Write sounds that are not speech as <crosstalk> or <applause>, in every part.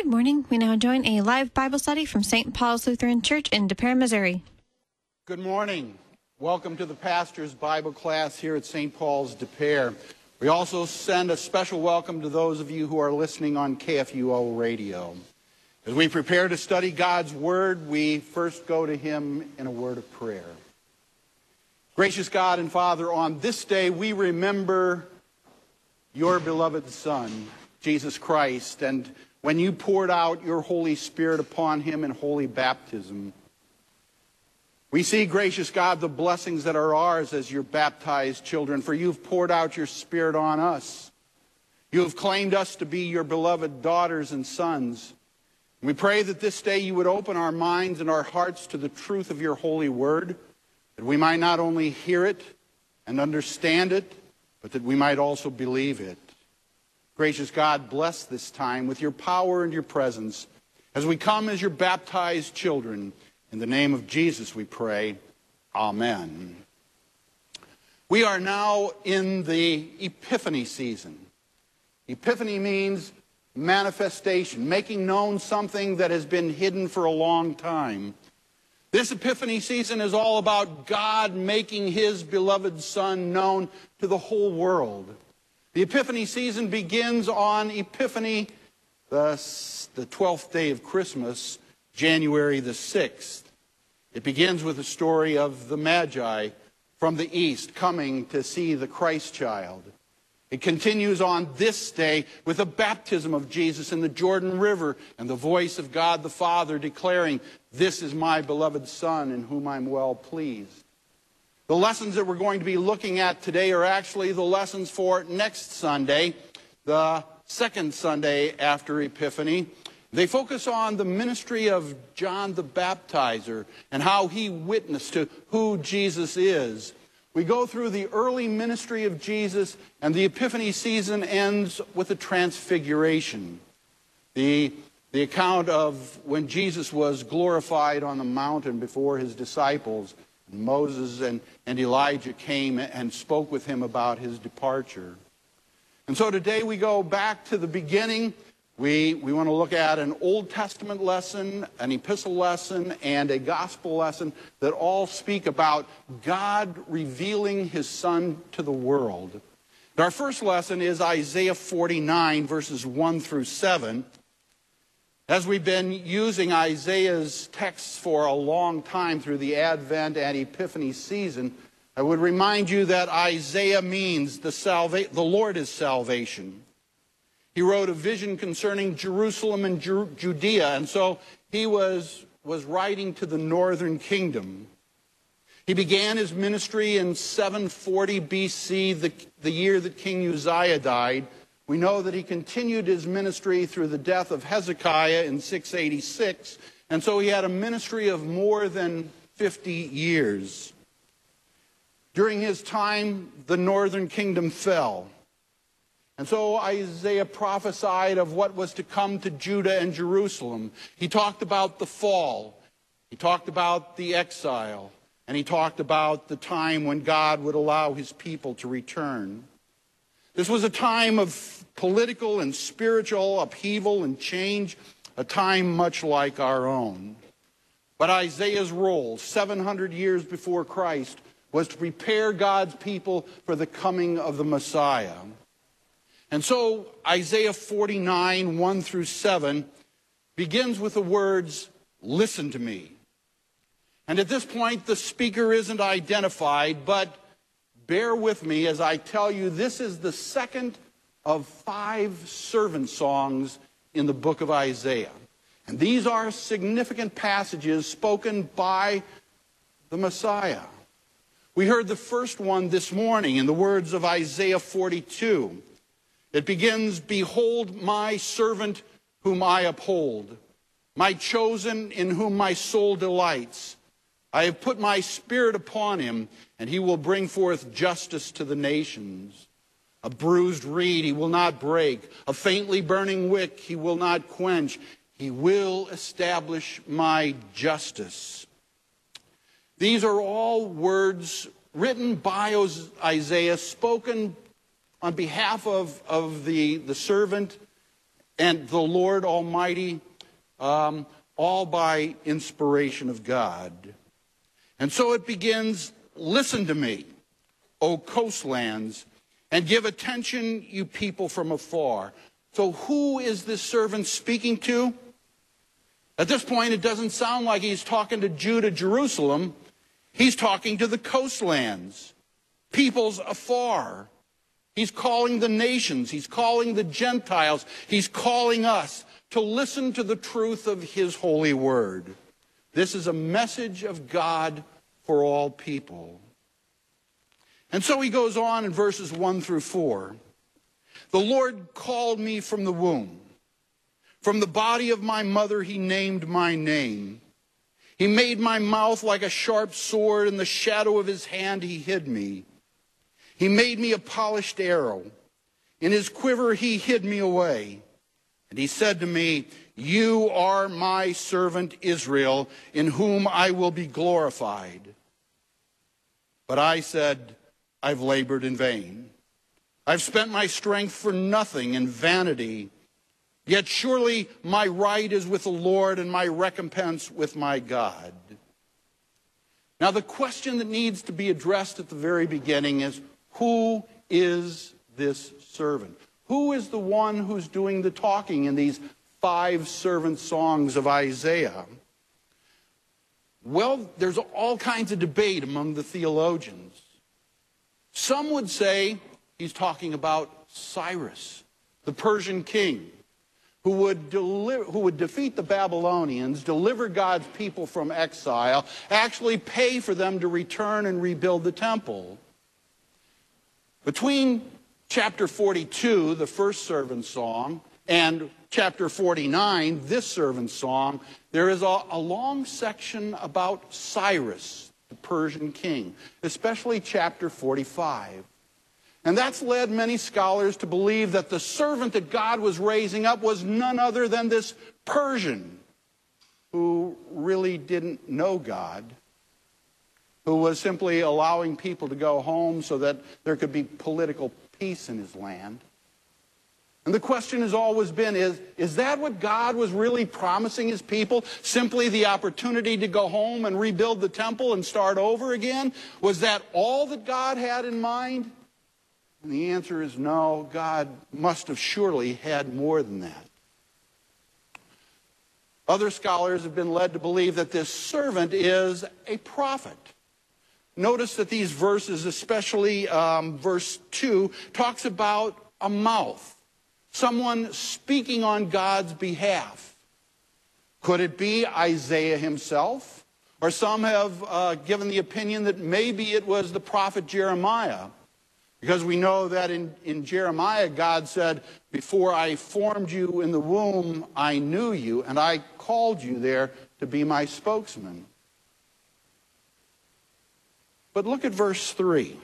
Good morning. We now join a live Bible study from St. Paul's Lutheran Church in Des Peres, Missouri. Good morning. Welcome to the pastor's Bible class here at St. Paul's Des Peres. We also send a special welcome to those of you who are listening on KFUO radio. As we prepare to study God's Word, we first go to Him in a word of prayer. Gracious God and Father, on this day we remember your beloved Son, Jesus Christ, and when you poured out your Holy Spirit upon him in holy baptism. We see, gracious God, the blessings that are ours as your baptized children, for you've poured out your Spirit on us. You have claimed us to be your beloved daughters and sons. We pray that this day you would open our minds and our hearts to the truth of your holy word, that we might not only hear it and understand it, but that we might also believe it. Gracious God, bless this time with your power and your presence as we come as your baptized children. In the name of Jesus we pray. Amen. We are now in the Epiphany season. Epiphany means manifestation, making known something that has been hidden for a long time. This Epiphany season is all about God making his beloved Son known to the whole world. The Epiphany season begins on Epiphany, the, the 12th day of Christmas, January the 6th. It begins with the story of the Magi from the east coming to see the Christ child. It continues on this day with the baptism of Jesus in the Jordan River and the voice of God the Father declaring, This is my beloved Son in whom I'm well pleased. The lessons that we're going to be looking at today are actually the lessons for next Sunday, the second Sunday after Epiphany. They focus on the ministry of John the Baptizer and how he witnessed to who Jesus is. We go through the early ministry of Jesus, and the Epiphany season ends with the Transfiguration. The, the account of when Jesus was glorified on the mountain before his disciples. Moses and, and Elijah came and spoke with him about his departure. And so today we go back to the beginning. We, we want to look at an Old Testament lesson, an epistle lesson, and a gospel lesson that all speak about God revealing his Son to the world. Our first lesson is Isaiah 49, verses 1 through 7. As we've been using Isaiah's texts for a long time through the Advent and Epiphany season, I would remind you that Isaiah means the, salva- the Lord is salvation. He wrote a vision concerning Jerusalem and Ju- Judea, and so he was, was writing to the northern kingdom. He began his ministry in 740 BC, the, the year that King Uzziah died. We know that he continued his ministry through the death of Hezekiah in 686, and so he had a ministry of more than 50 years. During his time, the northern kingdom fell. And so Isaiah prophesied of what was to come to Judah and Jerusalem. He talked about the fall, he talked about the exile, and he talked about the time when God would allow his people to return. This was a time of political and spiritual upheaval and change, a time much like our own. But Isaiah's role, 700 years before Christ, was to prepare God's people for the coming of the Messiah. And so Isaiah 49, 1 through 7, begins with the words, Listen to me. And at this point, the speaker isn't identified, but bear with me as I tell you this is the second of five servant songs in the book of Isaiah. And these are significant passages spoken by the Messiah. We heard the first one this morning in the words of Isaiah 42. It begins, Behold my servant whom I uphold, my chosen in whom my soul delights. I have put my spirit upon him, and he will bring forth justice to the nations. A bruised reed he will not break, a faintly burning wick he will not quench. He will establish my justice. These are all words written by Isaiah, spoken on behalf of, of the, the servant and the Lord Almighty, um, all by inspiration of God. And so it begins Listen to me, O coastlands, and give attention, you people from afar. So, who is this servant speaking to? At this point, it doesn't sound like he's talking to Judah, Jerusalem. He's talking to the coastlands, peoples afar. He's calling the nations, he's calling the Gentiles, he's calling us to listen to the truth of his holy word. This is a message of God for all people. And so he goes on in verses 1 through 4. The Lord called me from the womb. From the body of my mother, he named my name. He made my mouth like a sharp sword. In the shadow of his hand, he hid me. He made me a polished arrow. In his quiver, he hid me away. And he said to me, You are my servant Israel, in whom I will be glorified. But I said, I've labored in vain. I've spent my strength for nothing in vanity. Yet surely my right is with the Lord and my recompense with my God. Now, the question that needs to be addressed at the very beginning is who is this servant? Who is the one who's doing the talking in these five servant songs of Isaiah? Well, there's all kinds of debate among the theologians. Some would say he's talking about Cyrus, the Persian king, who would, deliver, who would defeat the Babylonians, deliver God's people from exile, actually pay for them to return and rebuild the temple. Between chapter 42, the first servant song, and chapter 49, this servant song, there is a, a, long section about Cyrus, the Persian king, especially chapter 45. And that's led many scholars to believe that the servant that God was raising up was none other than this Persian who really didn't know God, who was simply allowing people to go home so that there could be political peace in his land. And the question has always been is, is that what God was really promising his people? Simply the opportunity to go home and rebuild the temple and start over again? Was that all that God had in mind? And the answer is no, God must have surely had more than that. Other scholars have been led to believe that this servant is a prophet. Notice that these verses, especially um, verse 2, talks about a mouth someone speaking on God's behalf. Could it be Isaiah himself? Or some have uh, given the opinion that maybe it was the prophet Jeremiah. Because we know that in, in Jeremiah, God said, Before I formed you in the womb, I knew you, and I called you there to be my spokesman. But look at verse 3.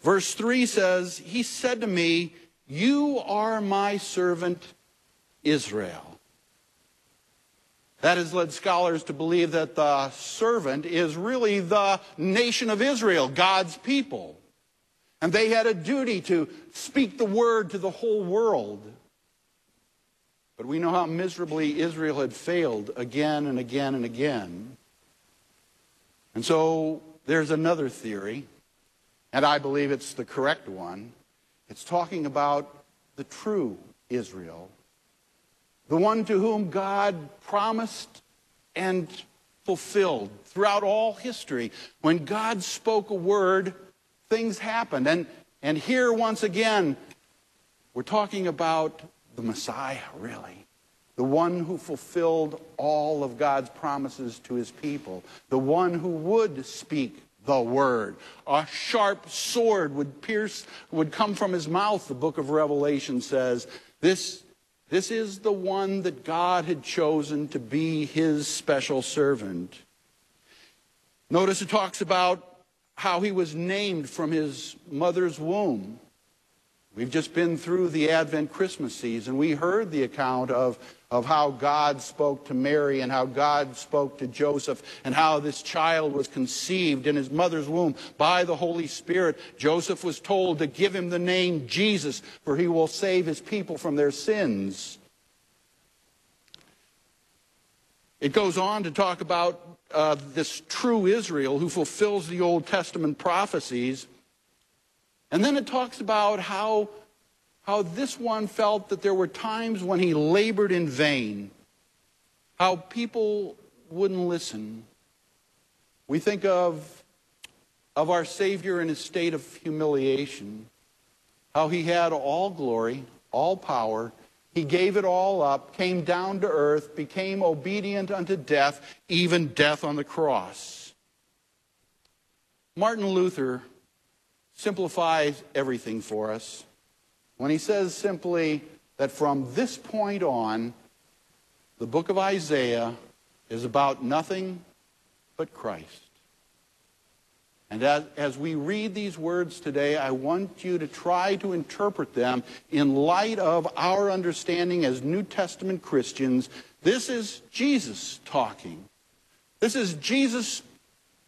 Verse 3 says, He said to me, you are my servant Israel. That has led scholars to believe that the servant is really the nation of Israel, God's people. And they had a duty to speak the word to the whole world. But we know how miserably Israel had failed again and again and again. And so there's another theory, and I believe it's the correct one, it's talking about the true Israel, the one to whom God promised and fulfilled throughout all history. When God spoke a word, things happened. And, and here, once again, we're talking about the Messiah, really. The one who fulfilled all of God's promises to his people. The one who would speak the word. A sharp sword would pierce, would come from his mouth, the book of Revelation says. This, this is the one that God had chosen to be his special servant. Notice it talks about how he was named from his mother's womb. We've just been through the Advent Christmas season. We heard the account of, of how God spoke to Mary and how God spoke to Joseph and how this child was conceived in his mother's womb by the Holy Spirit. Joseph was told to give him the name Jesus, for he will save his people from their sins. It goes on to talk about uh, this true Israel who fulfills the Old Testament prophecies. And then it talks about how, how this one felt that there were times when he labored in vain, how people wouldn't listen. We think of, of our Savior in his state of humiliation, how he had all glory, all power. He gave it all up, came down to earth, became obedient unto death, even death on the cross. Martin Luther simplifies everything for us when he says simply that from this point on, the book of Isaiah is about nothing but Christ. And as, as, we read these words today, I want you to try to interpret them in light of our understanding as New Testament Christians. This is Jesus talking. This is Jesus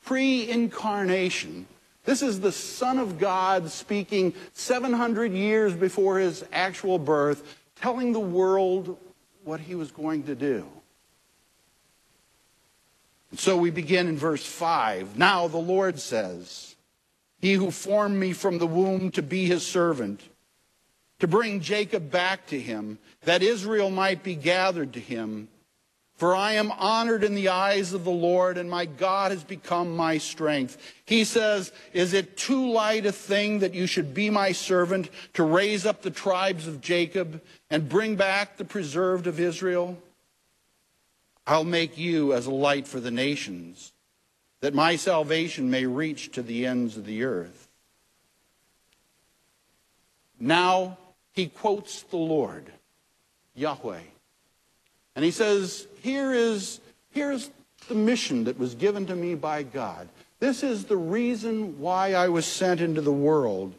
pre incarnation. This is the Son of God speaking 700 years before his actual birth, telling the world what he was going to do. So we begin in verse 5. Now the Lord says, He who formed me from the womb to be his servant, to bring Jacob back to him, that Israel might be gathered to him. For I am honored in the eyes of the Lord, and my God has become my strength. He says, Is it too light a thing that you should be my servant to raise up the tribes of Jacob and bring back the preserved of Israel? I'll make you as a light for the nations, that my salvation may reach to the ends of the earth. Now he quotes the Lord, Yahweh. And he says, here is, here's the mission that was given to me by God. This is the reason why I was sent into the world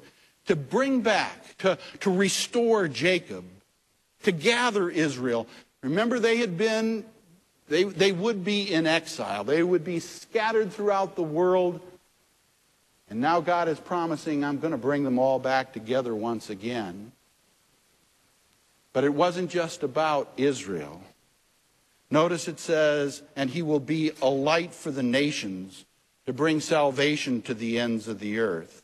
to bring back, to, to restore Jacob, to gather Israel. Remember, they had been, they, they would be in exile, they would be scattered throughout the world. And now God is promising, I'm going to bring them all back together once again. But it wasn't just about Israel. Notice it says, and he will be a light for the nations to bring salvation to the ends of the earth.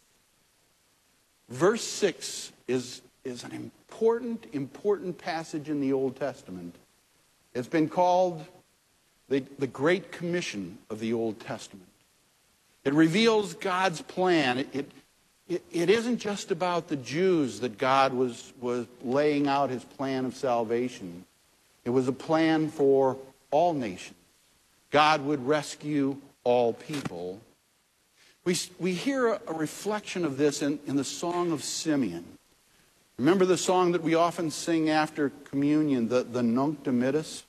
Verse 6 is, is an important, important passage in the Old Testament. It's been called the, the Great Commission of the Old Testament. It reveals God's plan. It, it, it, isn't just about the Jews that God was, was laying out his plan of salvation. It was a plan for all nations. God would rescue all people. We, we hear a, reflection of this in, in the Song of Simeon. Remember the song that we often sing after communion, the, the Nunc Dimittis?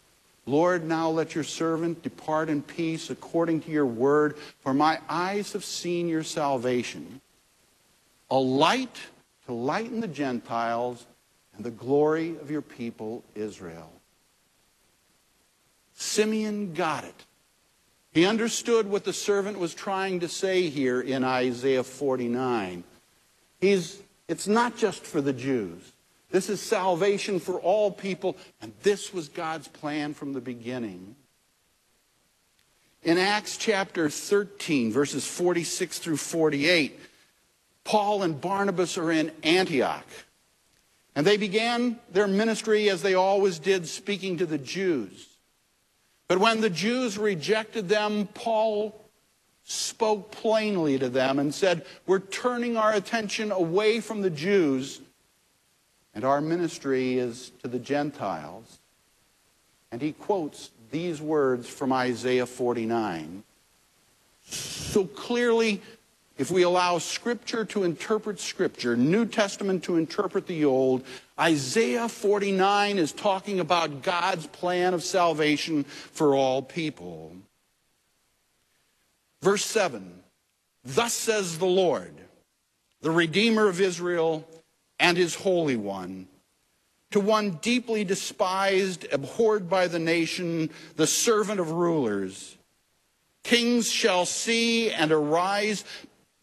Lord, now let your servant depart in peace according to your word, for my eyes have seen your salvation. A light to lighten the Gentiles and the glory of your people, Israel. Simeon got it. He understood what the servant was trying to say here in Isaiah 49. He's, it's not just for the Jews. This is salvation for all people, and this was God's plan from the beginning. In Acts chapter 13, verses 46 through 48, Paul and Barnabas are in Antioch. And they began their ministry as they always did, speaking to the Jews. But when the Jews rejected them, Paul spoke plainly to them and said, We're turning our attention away from the Jews, and our ministry is to the Gentiles. And he quotes these words from Isaiah 49. So clearly, if we allow Scripture to interpret Scripture, New Testament to interpret the Old, Isaiah 49 is talking about God's plan of salvation for all people. Verse 7 Thus says the Lord, the Redeemer of Israel, and his Holy One. To one deeply despised, abhorred by the nation, the servant of rulers. Kings shall see and arise,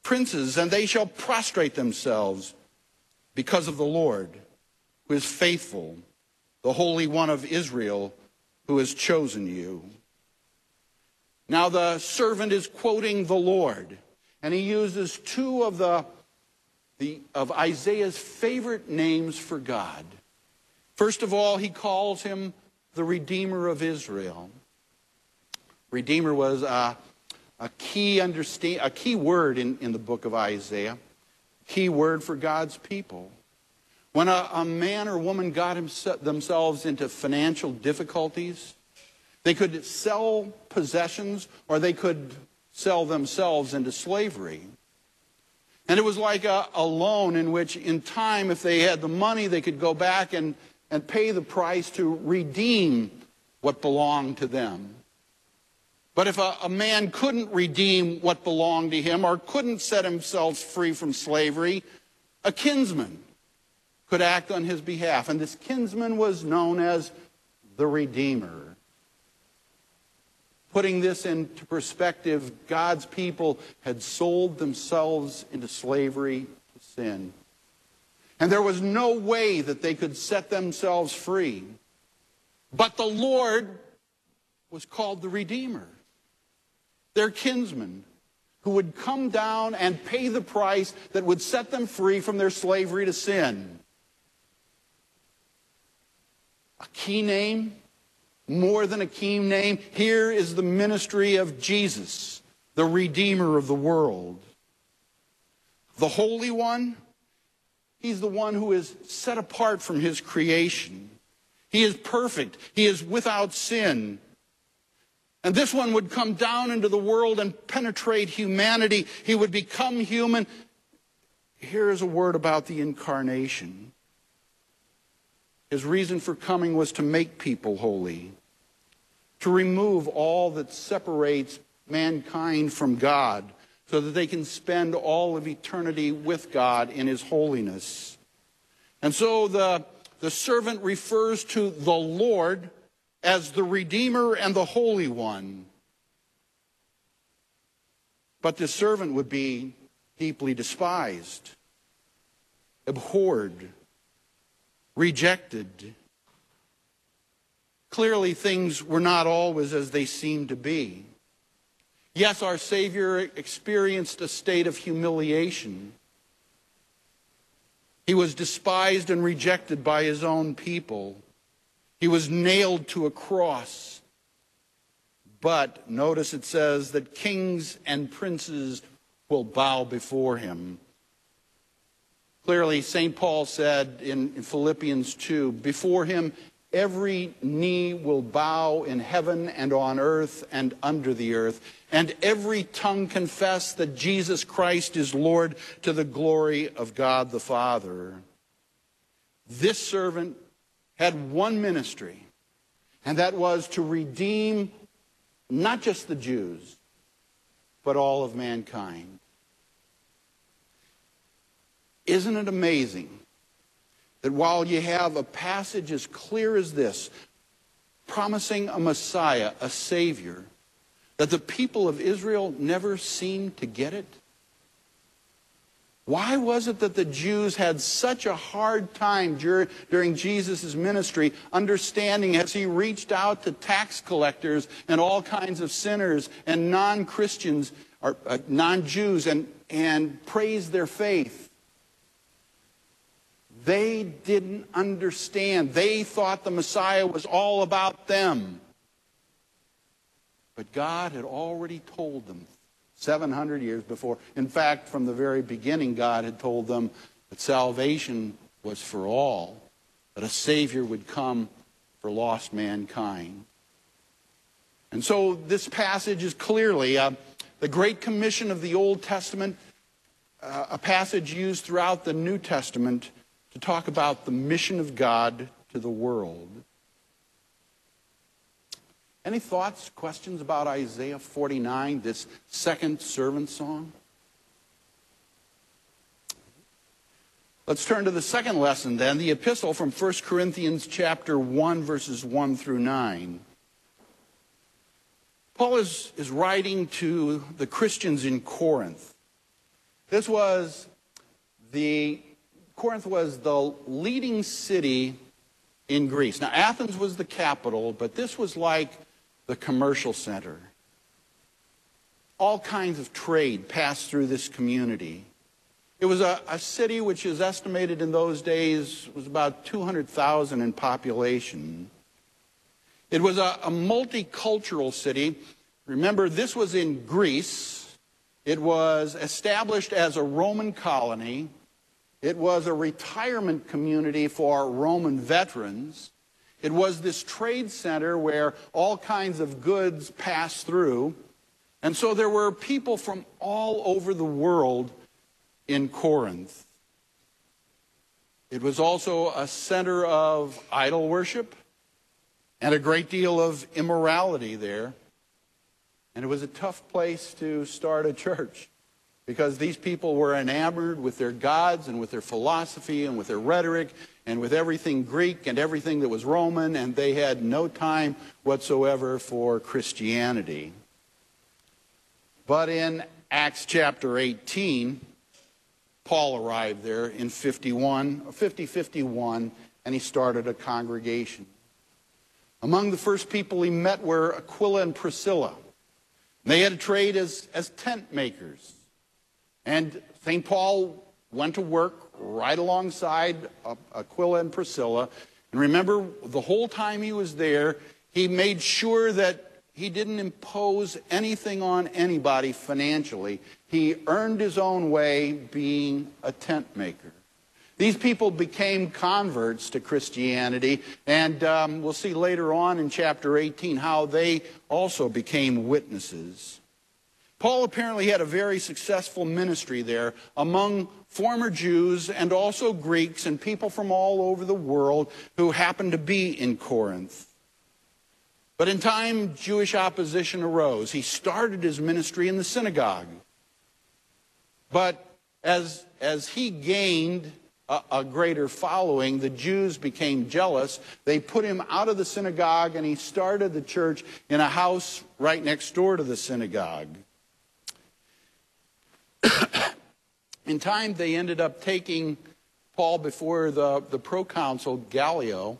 princes, and they shall prostrate themselves because of the Lord, who is faithful, the Holy One of Israel, who has chosen you. Now, the servant is quoting the Lord, and he uses two of, the, the, of Isaiah's favorite names for God. First of all, he calls him the Redeemer of Israel. Redeemer was a, a key, understand, a key word in, in the book of Isaiah, key word for God's people. When a, a man or woman got himself, themselves into financial difficulties, they could sell possessions or they could sell themselves into slavery. And it was like a, a, loan in which, in time, if they had the money, they could go back and, and pay the price to redeem what belonged to them. But if a, a man couldn't redeem what belonged to him or couldn't set himself free from slavery, a kinsman could act on his behalf. And this kinsman was known as the Redeemer. Putting this into perspective, God's people had sold themselves into slavery to sin. And there was no way that they could set themselves free. But the Lord was called the Redeemer, their kinsmen, who would come down and pay the price that would set them free from their slavery to sin. A key name more than a key name, here is the ministry of Jesus, the Redeemer of the world. The Holy One, He's the one who is set apart from His creation. He is perfect. He is without sin. And this one would come down into the world and penetrate humanity. He would become human. Here is a word about the incarnation. His reason for coming was to make people holy, to remove all that separates mankind from God, so that they can spend all of eternity with God in His holiness. And so the, the servant refers to the Lord as the Redeemer and the Holy One. But the servant would be deeply despised, abhorred, rejected. Clearly, things were not always as they seemed to be. Yes, our Savior experienced a state of humiliation. He was despised and rejected by his own people. He was nailed to a cross. But notice it says that kings and princes will bow before him. Clearly, St. Paul said in, Philippians 2 before him, every knee will bow in heaven and on earth and under the earth, and every tongue confess that Jesus Christ is Lord to the glory of God the Father. This servant had one ministry, and that was to redeem not just the Jews, but all of mankind. Isn't it amazing that while you have a passage as clear as this, promising a Messiah, a Savior, that the people of Israel never seem to get it? Why was it that the Jews had such a hard time during Jesus' ministry, understanding as he reached out to tax collectors and all kinds of sinners and non Christians, or uh, non Jews, and, and praised their faith? They didn't understand. They thought the Messiah was all about them. But God had already told them 700 years before. In fact, from the very beginning, God had told them that salvation was for all, that a Savior would come for lost mankind. And so this passage is clearly uh, the Great Commission of the Old Testament, uh, a passage used throughout the New Testament to talk about the mission of God to the world. Any thoughts, questions about Isaiah 49, this second servant song? Let's turn to the second lesson then, the epistle from 1 Corinthians chapter 1 verses 1 through 9. Paul is, is writing to the Christians in Corinth. This was the, Corinth was the leading city in Greece. Now, Athens was the capital, but this was like the commercial center. All kinds of trade passed through this community. It was a, a city which is estimated in those days was about 200,000 in population. It was a, a multicultural city. Remember, this was in Greece. It was established as a Roman colony. It was a retirement community for Roman veterans. It was this trade center where all kinds of goods passed through. And so there were people from all over the world in Corinth. It was also a center of idol worship and a great deal of immorality there. And it was a tough place to start a church because these people were enamored with their gods and with their philosophy and with their rhetoric and with everything Greek and everything that was Roman, and they had no time whatsoever for Christianity. But in Acts chapter 18, Paul arrived there in 51, 50, 51, and he started a congregation. Among the first people he met were Aquila and Priscilla. They had a trade as, as tent makers. And St. Paul went to work right alongside Aquila and Priscilla. And remember, the whole time he was there, he made sure that he didn't impose anything on anybody financially. He earned his own way being a tent maker. These people became converts to Christianity, and um, we'll see later on in chapter 18 how they also became witnesses. Paul apparently had a very successful ministry there among former Jews and also Greeks and people from all over the world who happened to be in Corinth. But in time, Jewish opposition arose. He started his ministry in the synagogue. But as, as he gained a, a, greater following, the Jews became jealous. They put him out of the synagogue and he started the church in a house right next door to the synagogue. <coughs> in time, they ended up taking Paul before the, the proconsul Gallio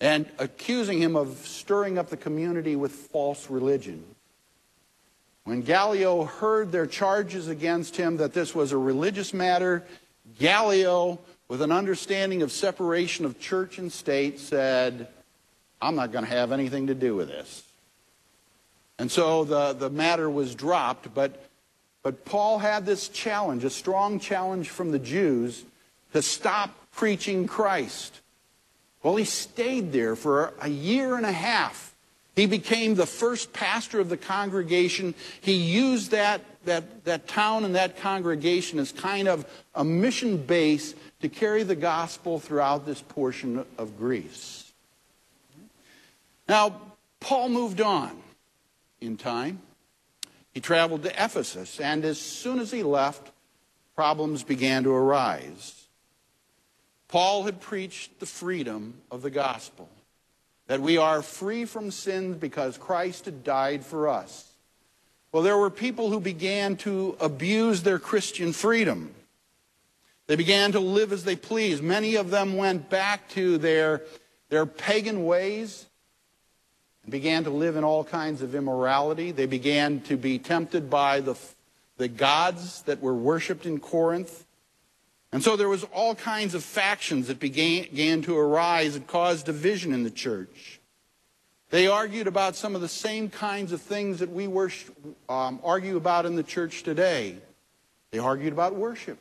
and accusing him of stirring up the community with false religion. When Gallio heard their charges against him that this was a religious matter, Gallio, with an understanding of separation of church and state, said, I'm not going to have anything to do with this. And so the, the matter was dropped, but, but Paul had this challenge, a strong challenge from the Jews, to stop preaching Christ. Well, he stayed there for a year and a half. He became the first pastor of the congregation. He used that, that, that town and that congregation as kind of a mission base to carry the gospel throughout this portion of Greece. Now, Paul moved on in time. He traveled to Ephesus, and as soon as he left, problems began to arise. Paul had preached the freedom of the gospel, that we are free from sins because Christ had died for us. Well, there were people who began to abuse their Christian freedom. They began to live as they pleased. Many of them went back to their, their pagan ways and began to live in all kinds of immorality. They began to be tempted by the, the gods that were worshipped in Corinth. And so there was all kinds of factions that began, began to arise and cause division in the church. They argued about some of the same kinds of things that we worship, um, argue about in the church today. They argued about worship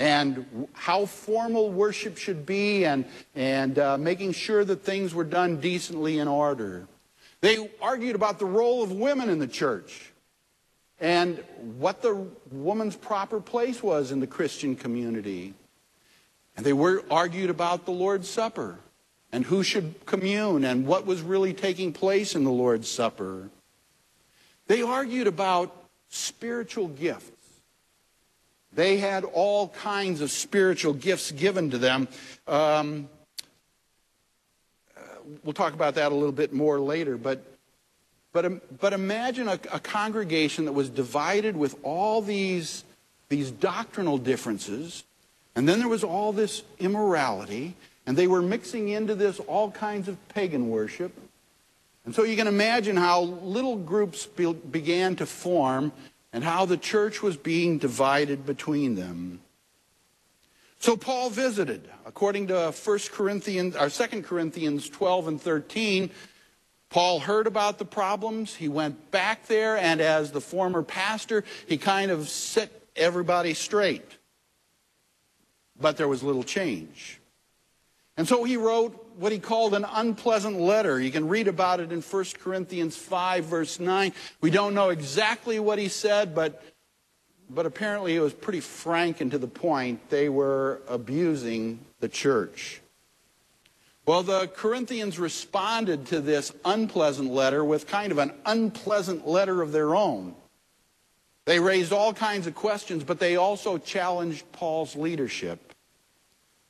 and how formal worship should be and, and uh, making sure that things were done decently in order. They argued about the role of women in the church and what the woman's proper place was in the Christian community. And they were argued about the Lord's Supper and who should commune and what was really taking place in the Lord's Supper. They argued about spiritual gifts. They had all kinds of spiritual gifts given to them. Um, uh, we'll talk about that a little bit more later, but but, but imagine a, a, congregation that was divided with all these, these doctrinal differences, and then there was all this immorality, and they were mixing into this all kinds of pagan worship. And so you can imagine how little groups be, began to form and how the church was being divided between them. So Paul visited, according to 1 Corinthians or 2 Corinthians 12 and 13, Paul heard about the problems. He went back there, and as the former pastor, he kind of set everybody straight. But there was little change. And so he wrote what he called an unpleasant letter. You can read about it in 1 Corinthians 5, verse 9. We don't know exactly what he said, but, but apparently it was pretty frank and to the point. They were abusing the church. Well, the Corinthians responded to this unpleasant letter with kind of an unpleasant letter of their own. They raised all kinds of questions, but they also challenged Paul's leadership.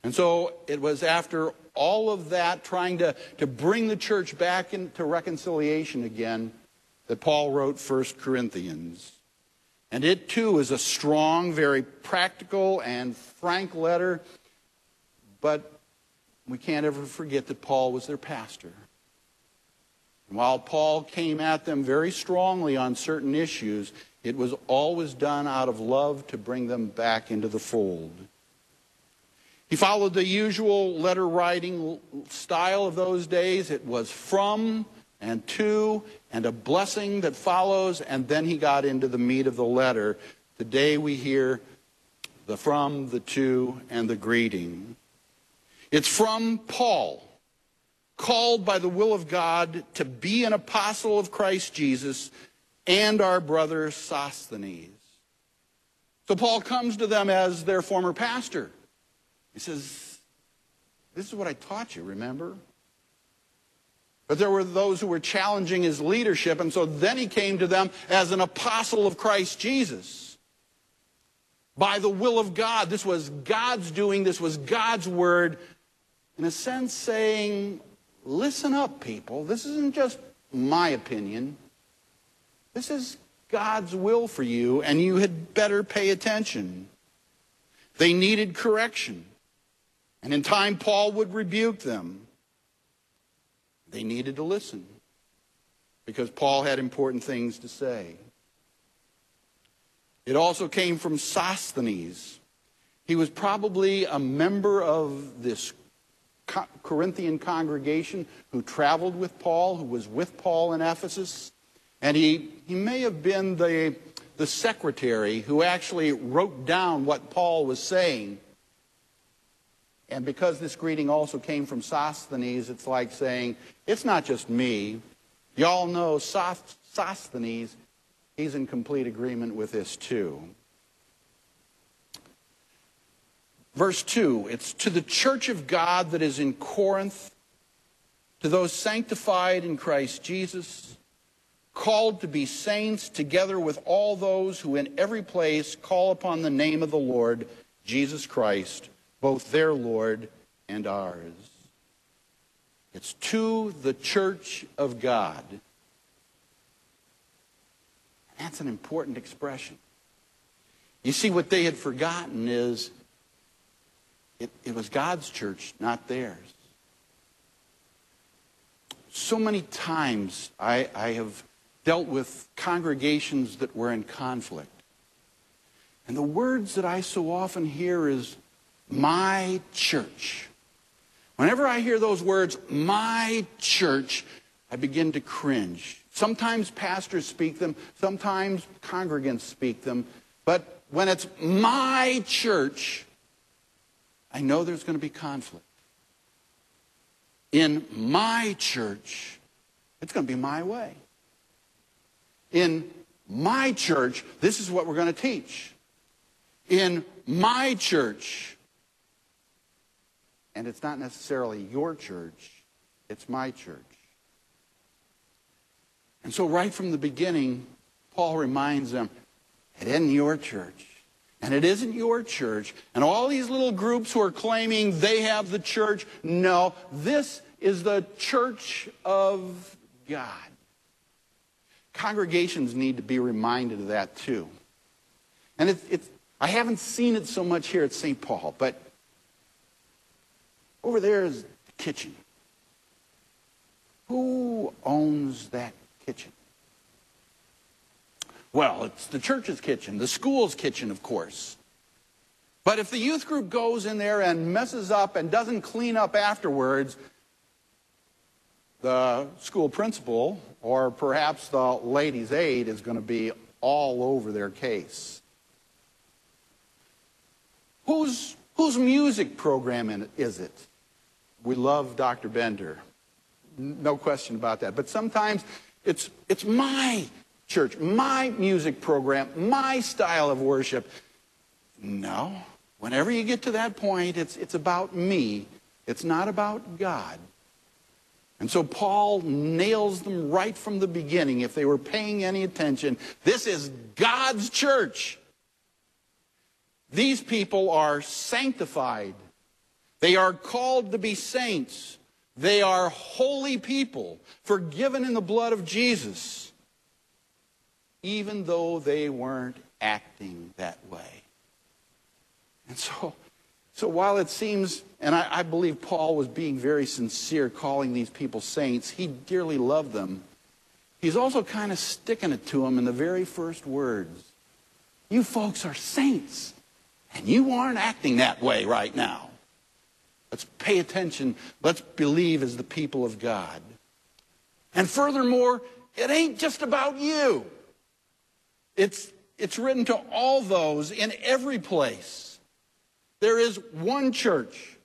And so it was after all of that, trying to, to bring the church back into reconciliation again, that Paul wrote 1 Corinthians. And it too is a strong, very practical and frank letter, but we can't ever forget that Paul was their pastor. And while Paul came at them very strongly on certain issues, it was always done out of love to bring them back into the fold. He followed the usual letter writing style of those days. It was from and to and a blessing that follows, and then he got into the meat of the letter. Today we hear the from, the to, and the greeting. It's from Paul, called by the will of God to be an apostle of Christ Jesus, and our brother Sosthenes. So Paul comes to them as their former pastor. He says, This is what I taught you, remember? But there were those who were challenging his leadership, and so then he came to them as an apostle of Christ Jesus. By the will of God. This was God's doing, this was God's word in a sense, saying, listen up, people. This isn't just my opinion. This is God's will for you, and you had better pay attention. They needed correction. And in time, Paul would rebuke them. They needed to listen because Paul had important things to say. It also came from Sosthenes. He was probably a member of this Corinthian congregation who traveled with Paul, who was with Paul in Ephesus. And he, he may have been the, the secretary who actually wrote down what Paul was saying. And because this greeting also came from Sosthenes, it's like saying, it's not just me. Y'all know Sosthenes, he's in complete agreement with this too. Verse 2 it's to the church of God that is in Corinth, to those sanctified in Christ Jesus, called to be saints, together with all those who in every place call upon the name of the Lord Jesus Christ, both their Lord and ours. It's to the church of God. That's an important expression. You see, what they had forgotten is it, it was God's church, not theirs. So many times I, I have dealt with congregations that were in conflict. And the words that I so often hear is, my church. Whenever I hear those words, my church, I begin to cringe. Sometimes pastors speak them, sometimes congregants speak them, but when it's my church, I know there's going to be conflict. In my church, it's going to be my way. In my church, this is what we're going to teach. In my church, and it's not necessarily your church, it's my church. And so, right from the beginning, Paul reminds them it isn't your church, and it isn't your church, and all these little groups who are claiming they have the church, no, this is the church of God. Congregations need to be reminded of that too. And it's, it's I haven't seen it so much here at St. Paul, but over there is the kitchen. Who owns that kitchen? Well, it's the church's kitchen, the school's kitchen, of course. But if the youth group goes in there and messes up and doesn't clean up afterwards, the school principal or perhaps the ladies' aid is going to be all over their case. Whose, whose music program is it? We love Dr. Bender. No question about that. But sometimes it's, it's my church, my music program, my style of worship. No. Whenever you get to that point, it's, it's about me. It's not about God. And so Paul nails them right from the beginning, if they were paying any attention. This is God's church. These people are sanctified. They are called to be saints. They are holy people, forgiven in the blood of Jesus, even though they weren't acting that way. And so, so while it seems, and I, I believe Paul was being very sincere calling these people saints, he dearly loved them. He's also kind of sticking it to them in the very first words. You folks are saints, and you aren't acting that way right now. Let's pay attention. Let's believe as the people of God. And furthermore, it ain't just about you. It's, it's written to all those in every place. There is one church.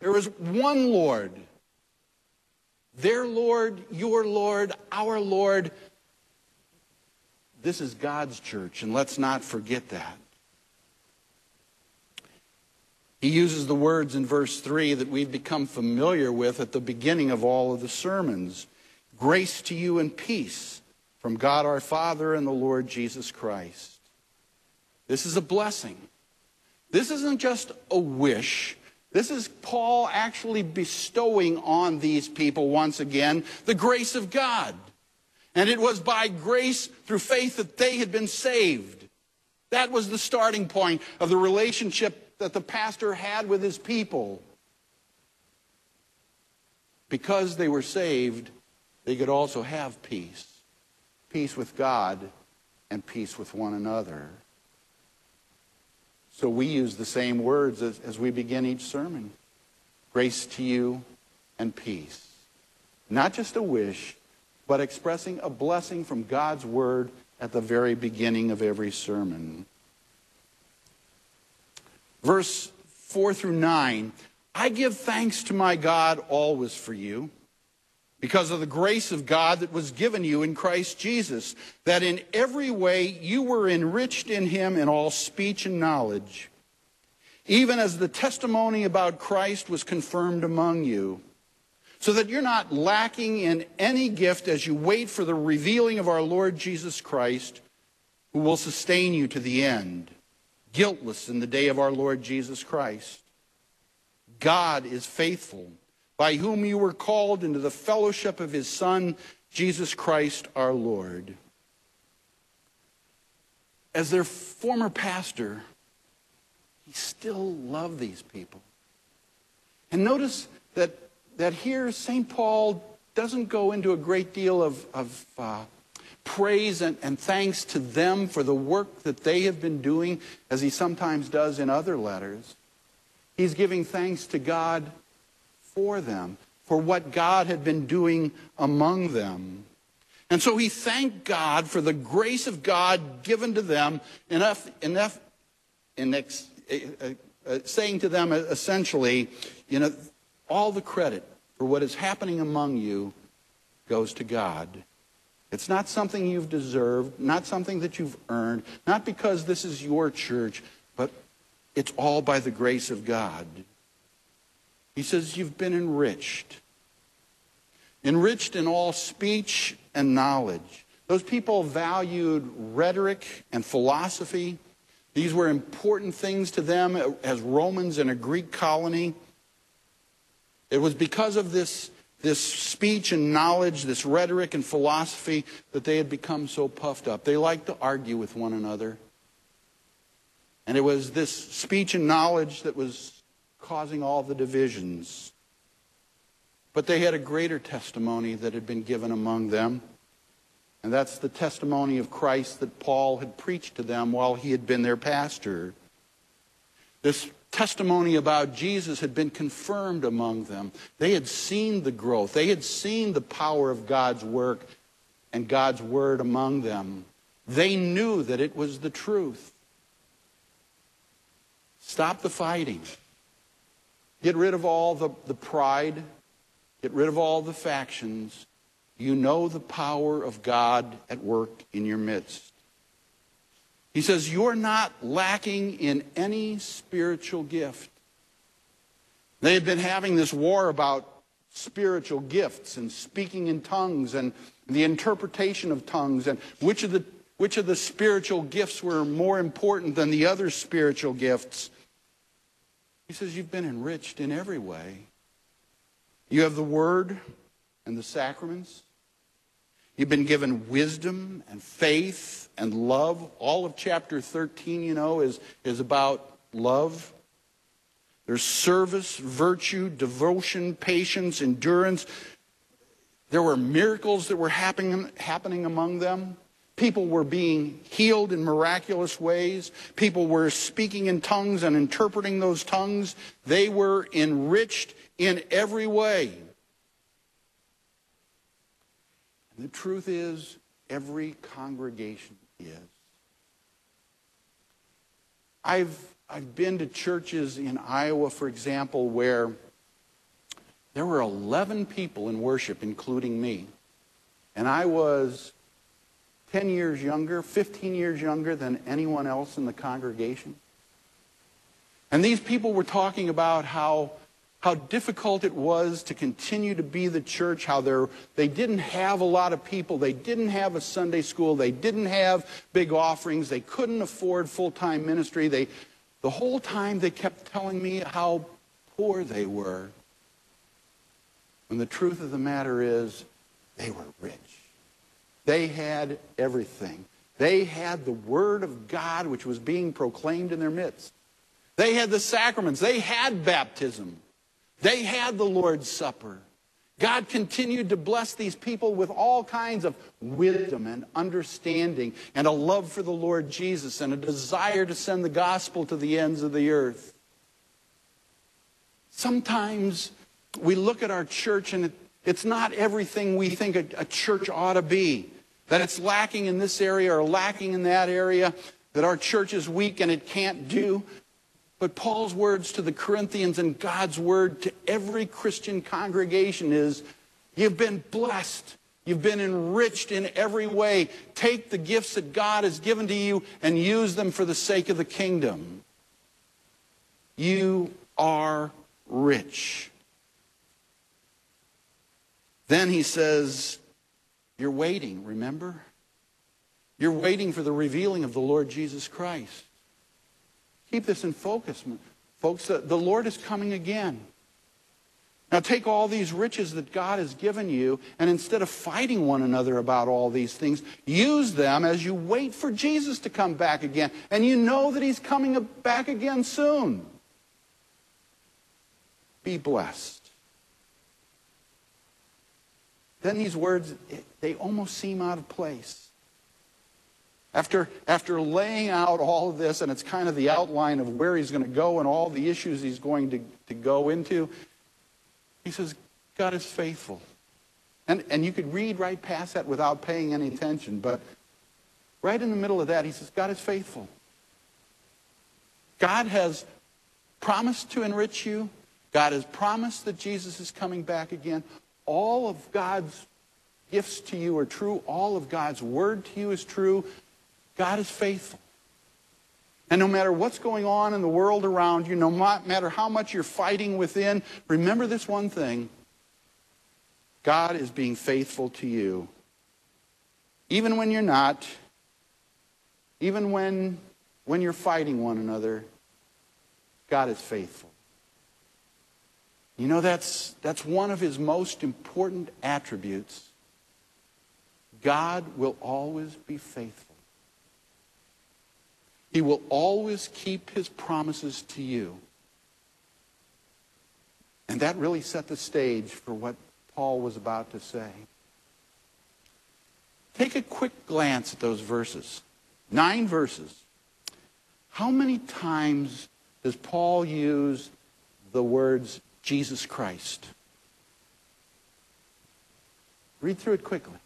There is one Lord. Their Lord, your Lord, our Lord. This is God's church, and let's not forget that. He uses the words in verse 3 that we've become familiar with at the beginning of all of the sermons Grace to you and peace from God our Father and the Lord Jesus Christ. This is a blessing. This isn't just a wish. This is Paul actually bestowing on these people once again the grace of God. And it was by grace through faith that they had been saved. That was the starting point of the relationship that the pastor had with his people. Because they were saved, they could also have peace peace with God and peace with one another. So we use the same words as, as we begin each sermon grace to you and peace. Not just a wish, but expressing a blessing from God's word at the very beginning of every sermon verse 4 through 9 I give thanks to my God always for you because of the grace of God that was given you in Christ Jesus, that in every way you were enriched in him in all speech and knowledge, even as the testimony about Christ was confirmed among you, so that you're not lacking in any gift as you wait for the revealing of our Lord Jesus Christ, who will sustain you to the end guiltless in the day of our Lord Jesus Christ. God is faithful, by whom you were called into the fellowship of his Son, Jesus Christ our Lord. As their former pastor, he still loved these people. And notice that, that here St. Paul doesn't go into a great deal of, of uh, praise and, and thanks to them for the work that they have been doing, as he sometimes does in other letters. He's giving thanks to God for them, for what God had been doing among them. And so he thanked God for the grace of God given to them, enough, enough, in ex, uh, uh, saying to them essentially, you know, all the credit for what is happening among you goes to God. It's not something you've deserved, not something that you've earned, not because this is your church, but it's all by the grace of God. He says you've been enriched. Enriched in all speech and knowledge. Those people valued rhetoric and philosophy. These were important things to them as Romans in a Greek colony. It was because of this, this speech and knowledge, this rhetoric and philosophy, that they had become so puffed up. They liked to argue with one another. And it was this speech and knowledge that was causing all the divisions. But they had a greater testimony that had been given among them. And that's the testimony of Christ that Paul had preached to them while he had been their pastor. This testimony about Jesus had been confirmed among them. They had seen the growth, they had seen the power of God's work and God's word among them. They knew that it was the truth. Stop the fighting. Get rid of all the, the pride. Get rid of all the factions. You know the power of God at work in your midst. He says, You're not lacking in any spiritual gift. They had been having this war about spiritual gifts and speaking in tongues and the interpretation of tongues and which of the, which of the spiritual gifts were more important than the other spiritual gifts. He says, You've been enriched in every way. You have the Word and the sacraments. You've been given wisdom and faith and love. All of chapter 13, you know, is, is about love. There's service, virtue, devotion, patience, endurance. There were miracles that were happening, happening among them. People were being healed in miraculous ways. People were speaking in tongues and interpreting those tongues. They were enriched in every way. And the truth is, every congregation is. I've, I've been to churches in Iowa, for example, where there were 11 people in worship, including me. And I was 10 years younger, 15 years younger than anyone else in the congregation. And these people were talking about how, how difficult it was to continue to be the church, how they didn't have a lot of people, they didn't have a Sunday school, they didn't have big offerings, they couldn't afford full-time ministry. They, the whole time they kept telling me how poor they were. When the truth of the matter is, they were rich. They had everything. They had the Word of God which was being proclaimed in their midst. They had the sacraments. They had baptism. They had the Lord's Supper. God continued to bless these people with all kinds of wisdom and understanding and a love for the Lord Jesus and a desire to send the gospel to the ends of the earth. Sometimes we look at our church and it's not everything we think a, church ought to be that it's lacking in this area or lacking in that area, that our church is weak and it can't do. But Paul's words to the Corinthians and God's word to every Christian congregation is you've been blessed. You've been enriched in every way. Take the gifts that God has given to you and use them for the sake of the kingdom. You are rich. Then he says, you're waiting, remember? You're waiting for the revealing of the Lord Jesus Christ. Keep this in focus, folks. The Lord is coming again. Now take all these riches that God has given you, and instead of fighting one another about all these things, use them as you wait for Jesus to come back again. And you know that he's coming back again soon. Be blessed. Then these words, they almost seem out of place. After, after laying out all of this, and it's kind of the outline of where he's going to go and all the issues he's going to, to go into, he says, God is faithful. And, and you could read right past that without paying any attention, but right in the middle of that, he says, God is faithful. God has promised to enrich you. God has promised that Jesus is coming back again all of God's gifts to you are true, all of God's word to you is true, God is faithful. And no matter what's going on in the world around you, no matter how much you're fighting within, remember this one thing God is being faithful to you. Even when you're not, even when when you're fighting one another, God is faithful. You know, that's, that's one of his most important attributes. God will always be faithful. He will always keep his promises to you. And that really set the stage for what Paul was about to say. Take a quick glance at those verses. Nine verses. How many times does Paul use the words Jesus Christ? Read through it quickly.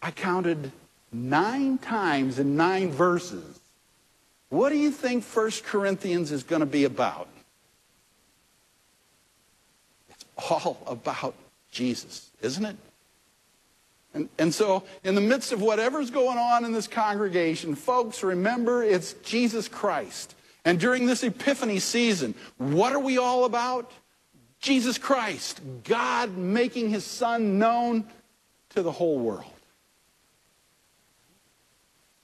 I counted nine times in nine verses. What do you think 1 Corinthians is going to be about? It's all about Jesus, isn't it? And, and so, in the midst of whatever's going on in this congregation, folks, remember it's Jesus Christ. And during this Epiphany season, what are we all about? Jesus Christ, God making his Son known to the whole world.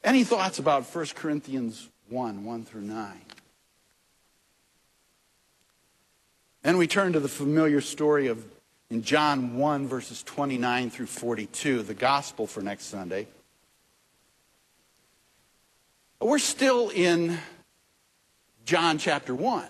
Any thoughts about 1 Corinthians 1 1 through 9? Then we turn to the familiar story of in John 1, verses 29 through 42, the gospel for next Sunday. We're still in John chapter 1.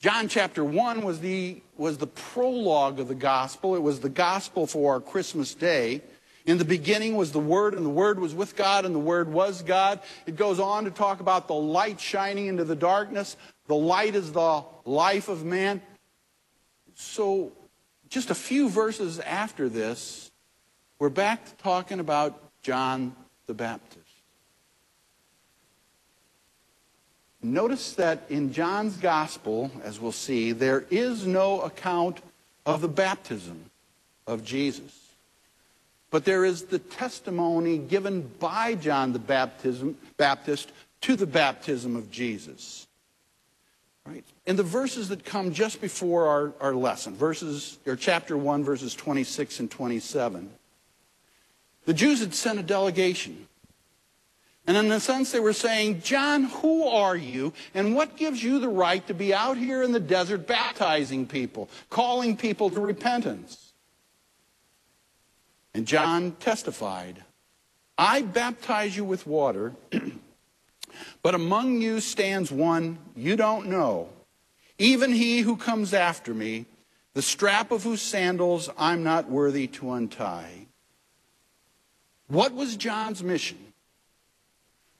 John chapter 1 was the, was the prologue of the gospel. It was the gospel for our Christmas day. In the beginning was the Word, and the Word was with God, and the Word was God. It goes on to talk about the light shining into the darkness. The light is the life of man. So just a few verses after this, we're back to talking about John the Baptist. Notice that in John's gospel, as we'll see, there is no account of the baptism of Jesus. But there is the testimony given by John the baptism, Baptist to the baptism of Jesus. Right? In the verses that come just before our, our lesson, verses or chapter 1, verses 26 and 27, the Jews had sent a delegation. And in a sense, they were saying, John, who are you? And what gives you the right to be out here in the desert baptizing people, calling people to repentance? And John testified, I baptize you with water. <clears throat> But among you stands one you don't know, even he who comes after me, the strap of whose sandals I'm not worthy to untie. What was John's mission?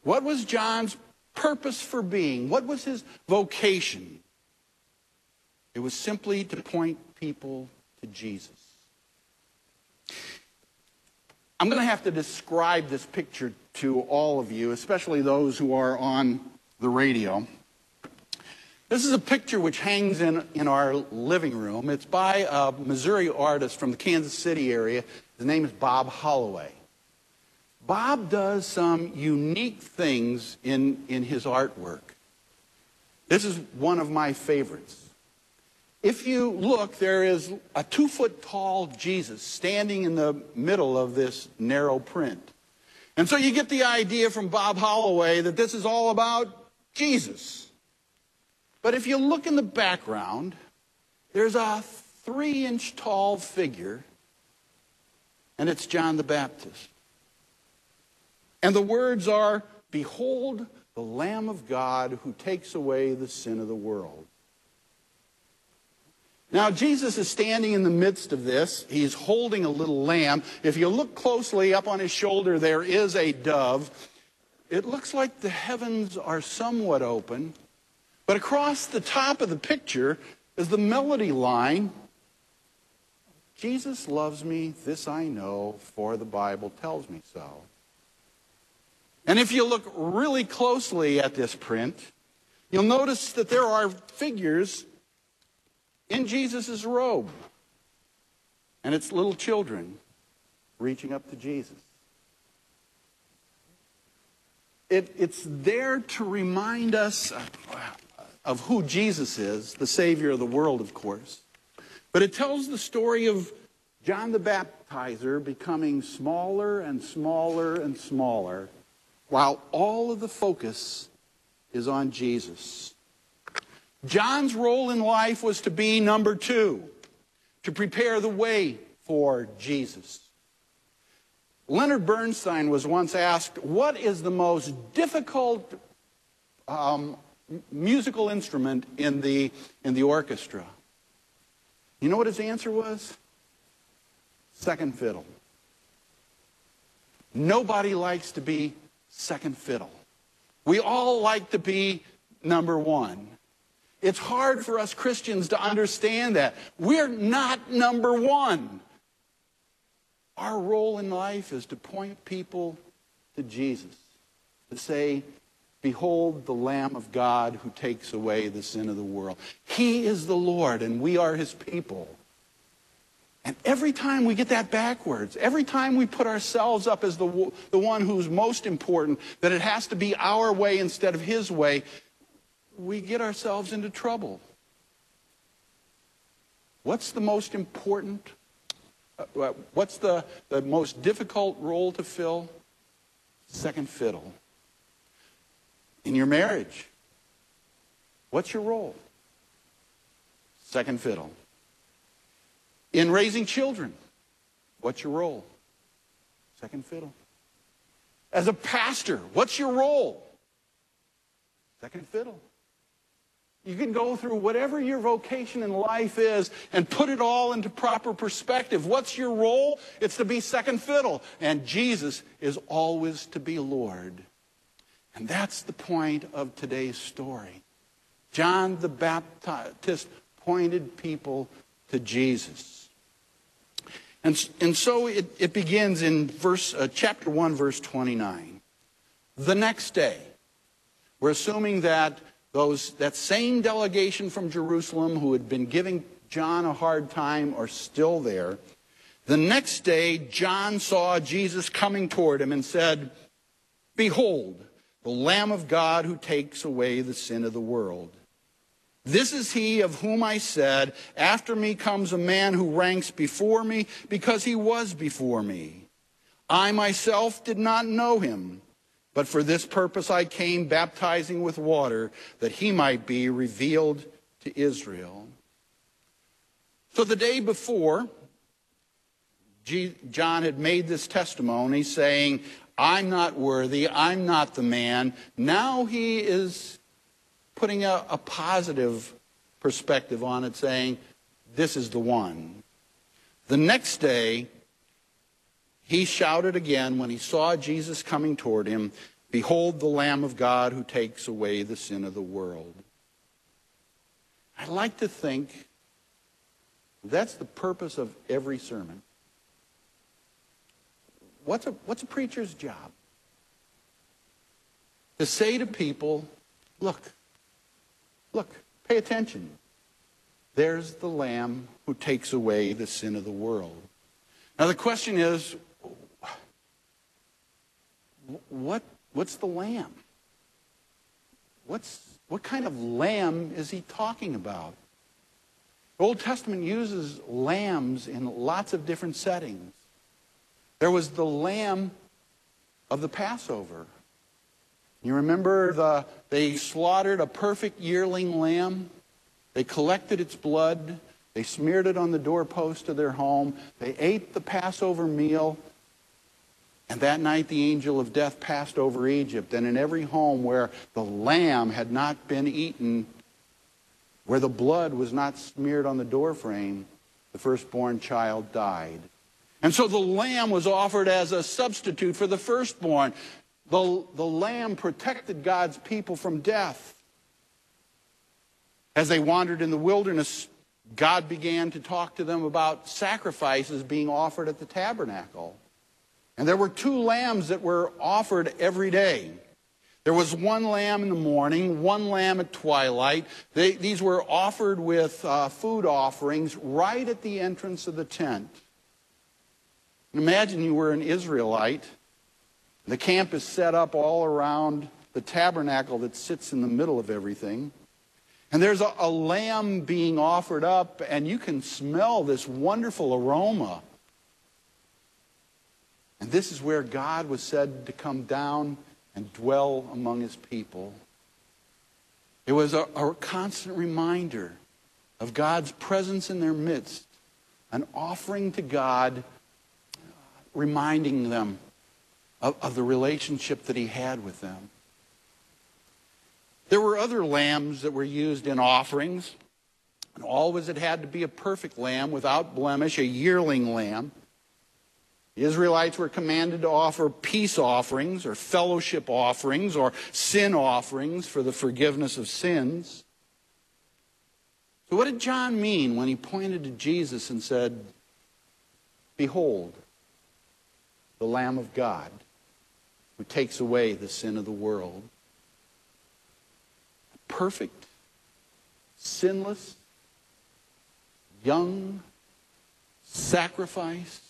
What was John's purpose for being? What was his vocation? It was simply to point people to Jesus. I'm going to have to describe this picture to all of you, especially those who are on the radio. This is a picture which hangs in, in our living room. It's by a Missouri artist from the Kansas City area. His name is Bob Holloway. Bob does some unique things in, in his artwork. This is one of my favorites. If you look, there is a two foot tall Jesus standing in the middle of this narrow print. And so you get the idea from Bob Holloway that this is all about Jesus. But if you look in the background, there's a three inch tall figure, and it's John the Baptist. And the words are Behold the Lamb of God who takes away the sin of the world. Now, Jesus is standing in the midst of this. He's holding a little lamb. If you look closely up on his shoulder, there is a dove. It looks like the heavens are somewhat open. But across the top of the picture is the melody line Jesus loves me, this I know, for the Bible tells me so. And if you look really closely at this print, you'll notice that there are figures in Jesus' robe. And it's little children reaching up to Jesus. It, it's there to remind us of, of who Jesus is, the Savior of the world, of course. But it tells the story of John the Baptizer becoming smaller and smaller and smaller, while all of the focus is on Jesus. John's role in life was to be number two, to prepare the way for Jesus. Leonard Bernstein was once asked, What is the most difficult um, musical instrument in the, in the orchestra? You know what his answer was? Second fiddle. Nobody likes to be second fiddle. We all like to be number one. It's hard for us Christians to understand that. We're not number one. Our role in life is to point people to Jesus, to say, Behold the Lamb of God who takes away the sin of the world. He is the Lord, and we are his people. And every time we get that backwards, every time we put ourselves up as the, the one who's most important, that it has to be our way instead of his way, we get ourselves into trouble. What's the most important? Uh, what's the, the most difficult role to fill? Second fiddle. In your marriage, what's your role? Second fiddle. In raising children, what's your role? Second fiddle. As a pastor, what's your role? Second fiddle. You can go through whatever your vocation in life is and put it all into proper perspective. What's your role? It's to be second fiddle. And Jesus is always to be Lord. And that's the point of today's story. John the Baptist pointed people to Jesus. And, and so it, it begins in verse, uh, chapter 1, verse 29. The next day, we're assuming that those, that same delegation from Jerusalem who had been giving John a hard time are still there. The next day, John saw Jesus coming toward him and said, Behold, the Lamb of God who takes away the sin of the world. This is he of whom I said, After me comes a man who ranks before me because he was before me. I myself did not know him. But for this purpose I came baptizing with water, that he might be revealed to Israel. So the day before, John had made this testimony saying, I'm not worthy, I'm not the man. Now he is putting a, a positive perspective on it, saying, This is the one. The next day, he shouted again when he saw Jesus coming toward him, Behold the Lamb of God who takes away the sin of the world. I like to think that's the purpose of every sermon. What's a, what's a preacher's job? To say to people, look, look, pay attention. There's the Lamb who takes away the sin of the world. Now the question is, what, what's the lamb? What's, what kind of lamb is he talking about? The Old Testament uses lambs in lots of different settings. There was the lamb of the Passover. You remember the, they slaughtered a perfect yearling lamb. They collected its blood. They smeared it on the doorpost of their home. They ate the Passover meal. And that night the angel of death passed over Egypt, and in every home where the lamb had not been eaten, where the blood was not smeared on the doorframe, the firstborn child died. And so the lamb was offered as a substitute for the firstborn. The, the lamb protected God's people from death. As they wandered in the wilderness, God began to talk to them about sacrifices being offered at the tabernacle. And there were two lambs that were offered every day. There was one lamb in the morning, one lamb at twilight. They, these were offered with uh, food offerings right at the entrance of the tent. Imagine you were an Israelite. The camp is set up all around the tabernacle that sits in the middle of everything. And there's a, a lamb being offered up, and you can smell this wonderful aroma this is where God was said to come down and dwell among his people. It was a, a constant reminder of God's presence in their midst, an offering to God, reminding them of, of the relationship that he had with them. There were other lambs that were used in offerings. And always it had to be a perfect lamb without blemish, a yearling lamb. The Israelites were commanded to offer peace offerings or fellowship offerings or sin offerings for the forgiveness of sins. So, what did John mean when he pointed to Jesus and said, Behold, the Lamb of God who takes away the sin of the world—a Perfect, sinless, young sacrifice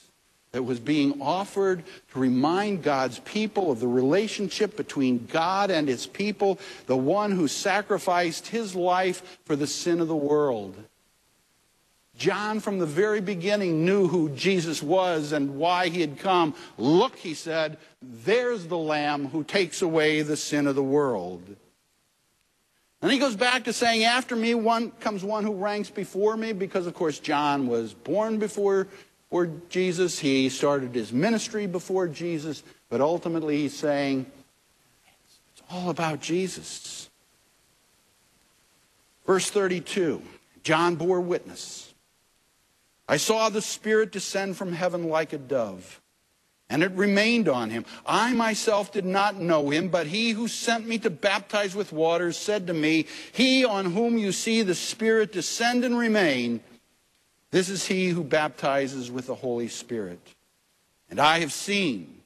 that was being offered to remind God's people of the relationship between God and his people, the one who sacrificed his life for the sin of the world. John, from the very beginning, knew who Jesus was and why he had come. Look, he said, there's the Lamb who takes away the sin of the world. And he goes back to saying, after me one comes one who ranks before me, because of course John was born before before Jesus. He started his ministry before Jesus. But ultimately, he's saying, it's all about Jesus. Verse 32 John bore witness. I saw the Spirit descend from heaven like a dove, and it remained on him. I myself did not know him, but he who sent me to baptize with water said to me, He on whom you see the Spirit descend and remain, this is he who baptizes with the Holy Spirit. And I have seen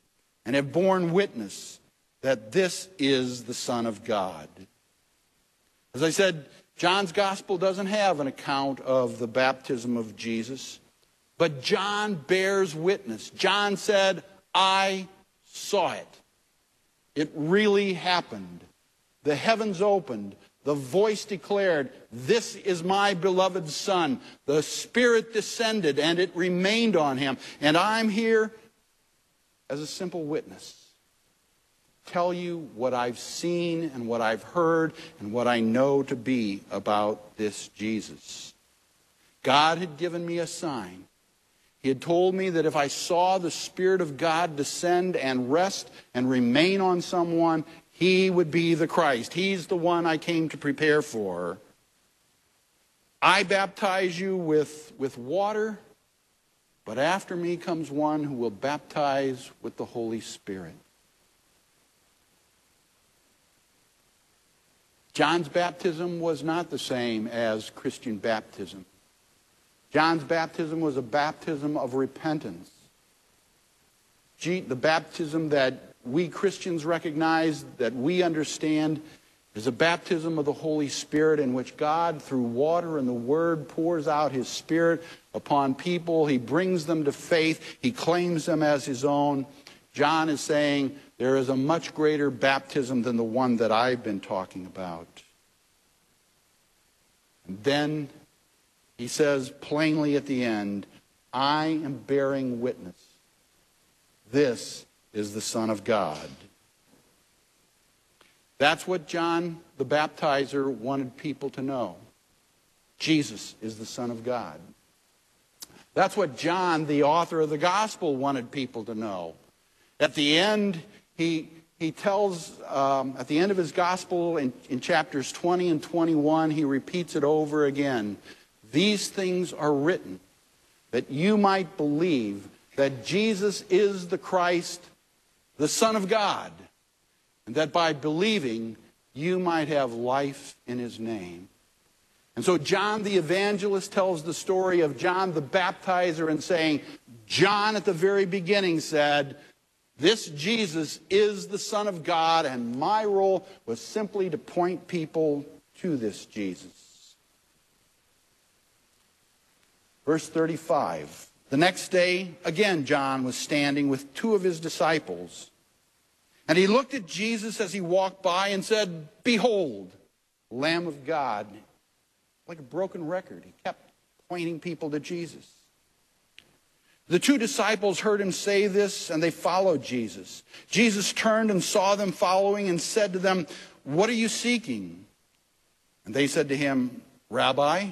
and have borne witness that this is the Son of God. As I said, John's gospel doesn't have an account of the baptism of Jesus, but John bears witness. John said, I saw it. It really happened. The heavens opened. The voice declared, This is my beloved Son. The Spirit descended and it remained on him. And I'm here as a simple witness. Tell you what I've seen and what I've heard and what I know to be about this Jesus. God had given me a sign. He had told me that if I saw the Spirit of God descend and rest and remain on someone, he would be the Christ. He's the one I came to prepare for. I baptize you with, with water, but after me comes one who will baptize with the Holy Spirit. John's baptism was not the same as Christian baptism. John's baptism was a baptism of repentance. The baptism that we Christians recognize, that we understand, is a baptism of the Holy Spirit in which God, through water and the Word, pours out His Spirit upon people. He brings them to faith. He claims them as His own. John is saying there is a much greater baptism than the one that I've been talking about. And then he says plainly at the end, I am bearing witness. This is the Son of God. That's what John the Baptizer wanted people to know. Jesus is the Son of God. That's what John, the author of the gospel, wanted people to know. At the end, he, he tells, um, at the end of his gospel in, in chapters 20 and 21, he repeats it over again. These things are written that you might believe that Jesus is the Christ, the Son of God, and that by believing you might have life in his name. And so John the evangelist tells the story of John the baptizer and saying, John at the very beginning said, This Jesus is the Son of God, and my role was simply to point people to this Jesus. Verse 35. The next day, again, John was standing with two of his disciples. And he looked at Jesus as he walked by and said, Behold, Lamb of God. Like a broken record. He kept pointing people to Jesus. The two disciples heard him say this and they followed Jesus. Jesus turned and saw them following and said to them, What are you seeking? And they said to him, Rabbi,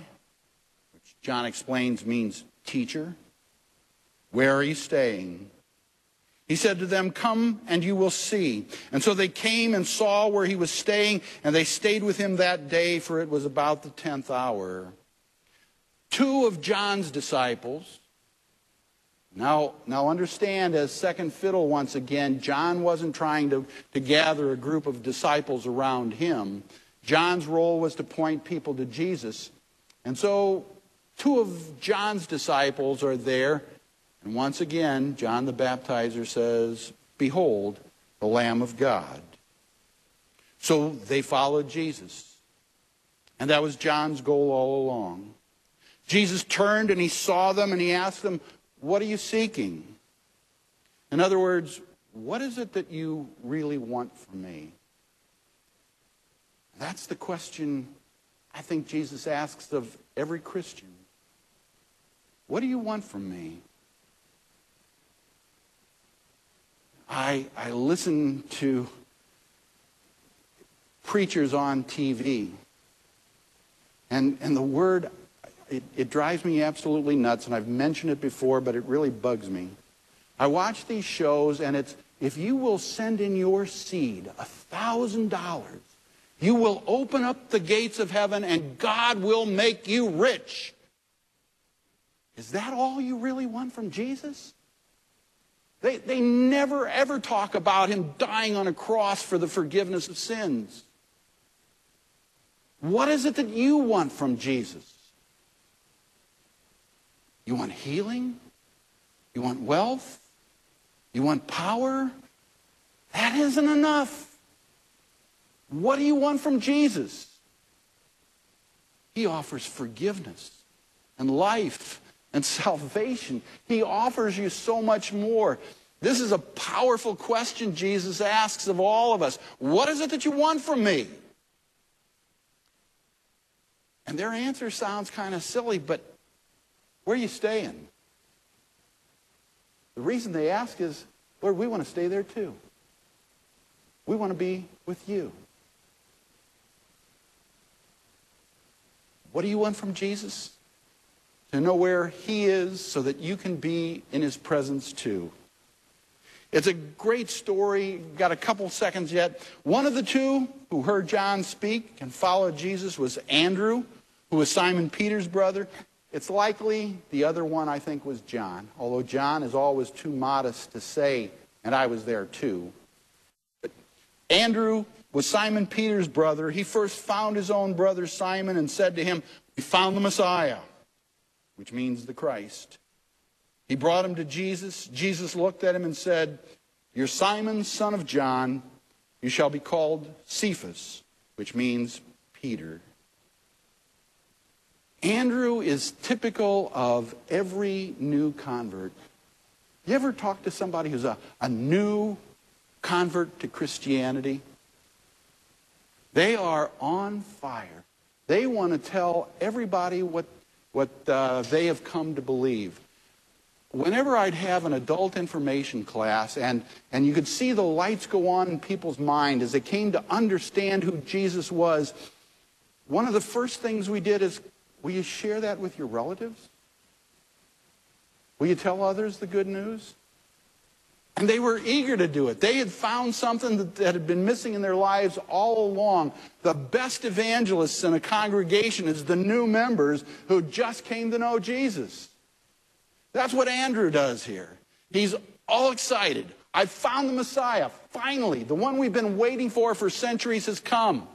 which John explains means teacher, where are you staying? He said to them, Come and you will see. And so they came and saw where he was staying, and they stayed with him that day, for it was about the tenth hour. Two of John's disciples, now, now understand as second fiddle once again, John wasn't trying to, to gather a group of disciples around him. John's role was to point people to Jesus. And so two of John's disciples are there and once again, John the Baptizer says, Behold, the Lamb of God. So they followed Jesus. And that was John's goal all along. Jesus turned and he saw them and he asked them, What are you seeking? In other words, what is it that you really want from me? That's the question I think Jesus asks of every Christian. What do you want from me? I, I listen to preachers on TV. And, and the word, it, it drives me absolutely nuts, and I've mentioned it before, but it really bugs me. I watch these shows, and it's if you will send in your seed, a $1,000, you will open up the gates of heaven, and God will make you rich. Is that all you really want from Jesus? They, they never, ever talk about him dying on a cross for the forgiveness of sins. What is it that you want from Jesus? You want healing? You want wealth? You want power? That isn't enough. What do you want from Jesus? He offers forgiveness and life and salvation. He offers you so much more. This is a powerful question Jesus asks of all of us. What is it that you want from me? And their answer sounds kind of silly, but where are you staying? The reason they ask is, Lord, we want to stay there too. We want to be with you. What do you want from Jesus? To know where he is so that you can be in his presence too. It's a great story. Got a couple seconds yet. One of the two who heard John speak and followed Jesus was Andrew, who was Simon Peter's brother. It's likely the other one, I think, was John, although John is always too modest to say, and I was there too. But Andrew was Simon Peter's brother. He first found his own brother Simon and said to him, We found the Messiah which means the Christ. He brought him to Jesus. Jesus looked at him and said, You're Simon, son of John. You shall be called Cephas, which means Peter. Andrew is typical of every new convert. You ever talk to somebody who's a, a new convert to Christianity? They are on fire. They want to tell everybody what what uh, they have come to believe. Whenever I'd have an adult information class and, and you could see the lights go on in people's mind as they came to understand who Jesus was, one of the first things we did is, will you share that with your relatives? Will you tell others the good news? And they were eager to do it. They had found something that, that, had been missing in their lives all along. The best evangelists in a congregation is the new members who just came to know Jesus. That's what Andrew does here. He's all excited. I found the Messiah. Finally, the one we've been waiting for for centuries has come.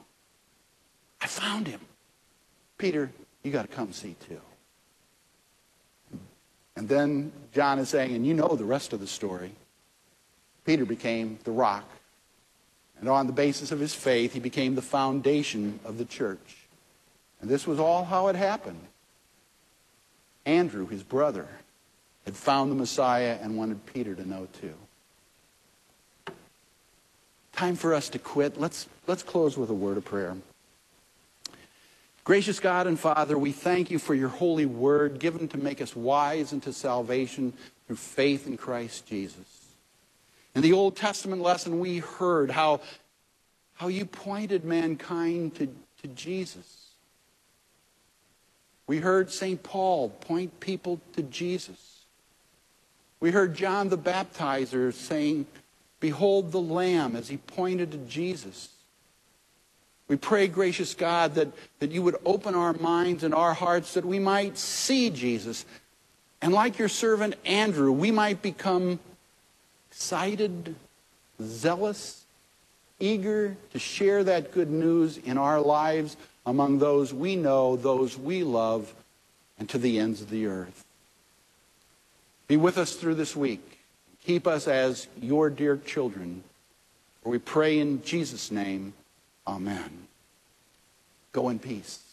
I found him. Peter, you got to come see too. And then John is saying, and you know the rest of the story. Peter became the rock. And on the basis of his faith, he became the foundation of the church. And this was all how it happened. Andrew, his brother, had found the Messiah and wanted Peter to know too. Time for us to quit. Let's, let's close with a word of prayer. Gracious God and Father, we thank you for your holy word given to make us wise unto salvation through faith in Christ Jesus. In the Old Testament lesson, we heard how, how you pointed mankind to, to Jesus. We heard St. Paul point people to Jesus. We heard John the Baptizer saying, Behold the Lamb, as he pointed to Jesus. We pray, gracious God, that, that you would open our minds and our hearts that we might see Jesus. And like your servant Andrew, we might become excited, zealous, eager to share that good news in our lives among those we know, those we love, and to the ends of the earth. Be with us through this week. Keep us as your dear children. For we pray in Jesus' name. Amen. Go in peace.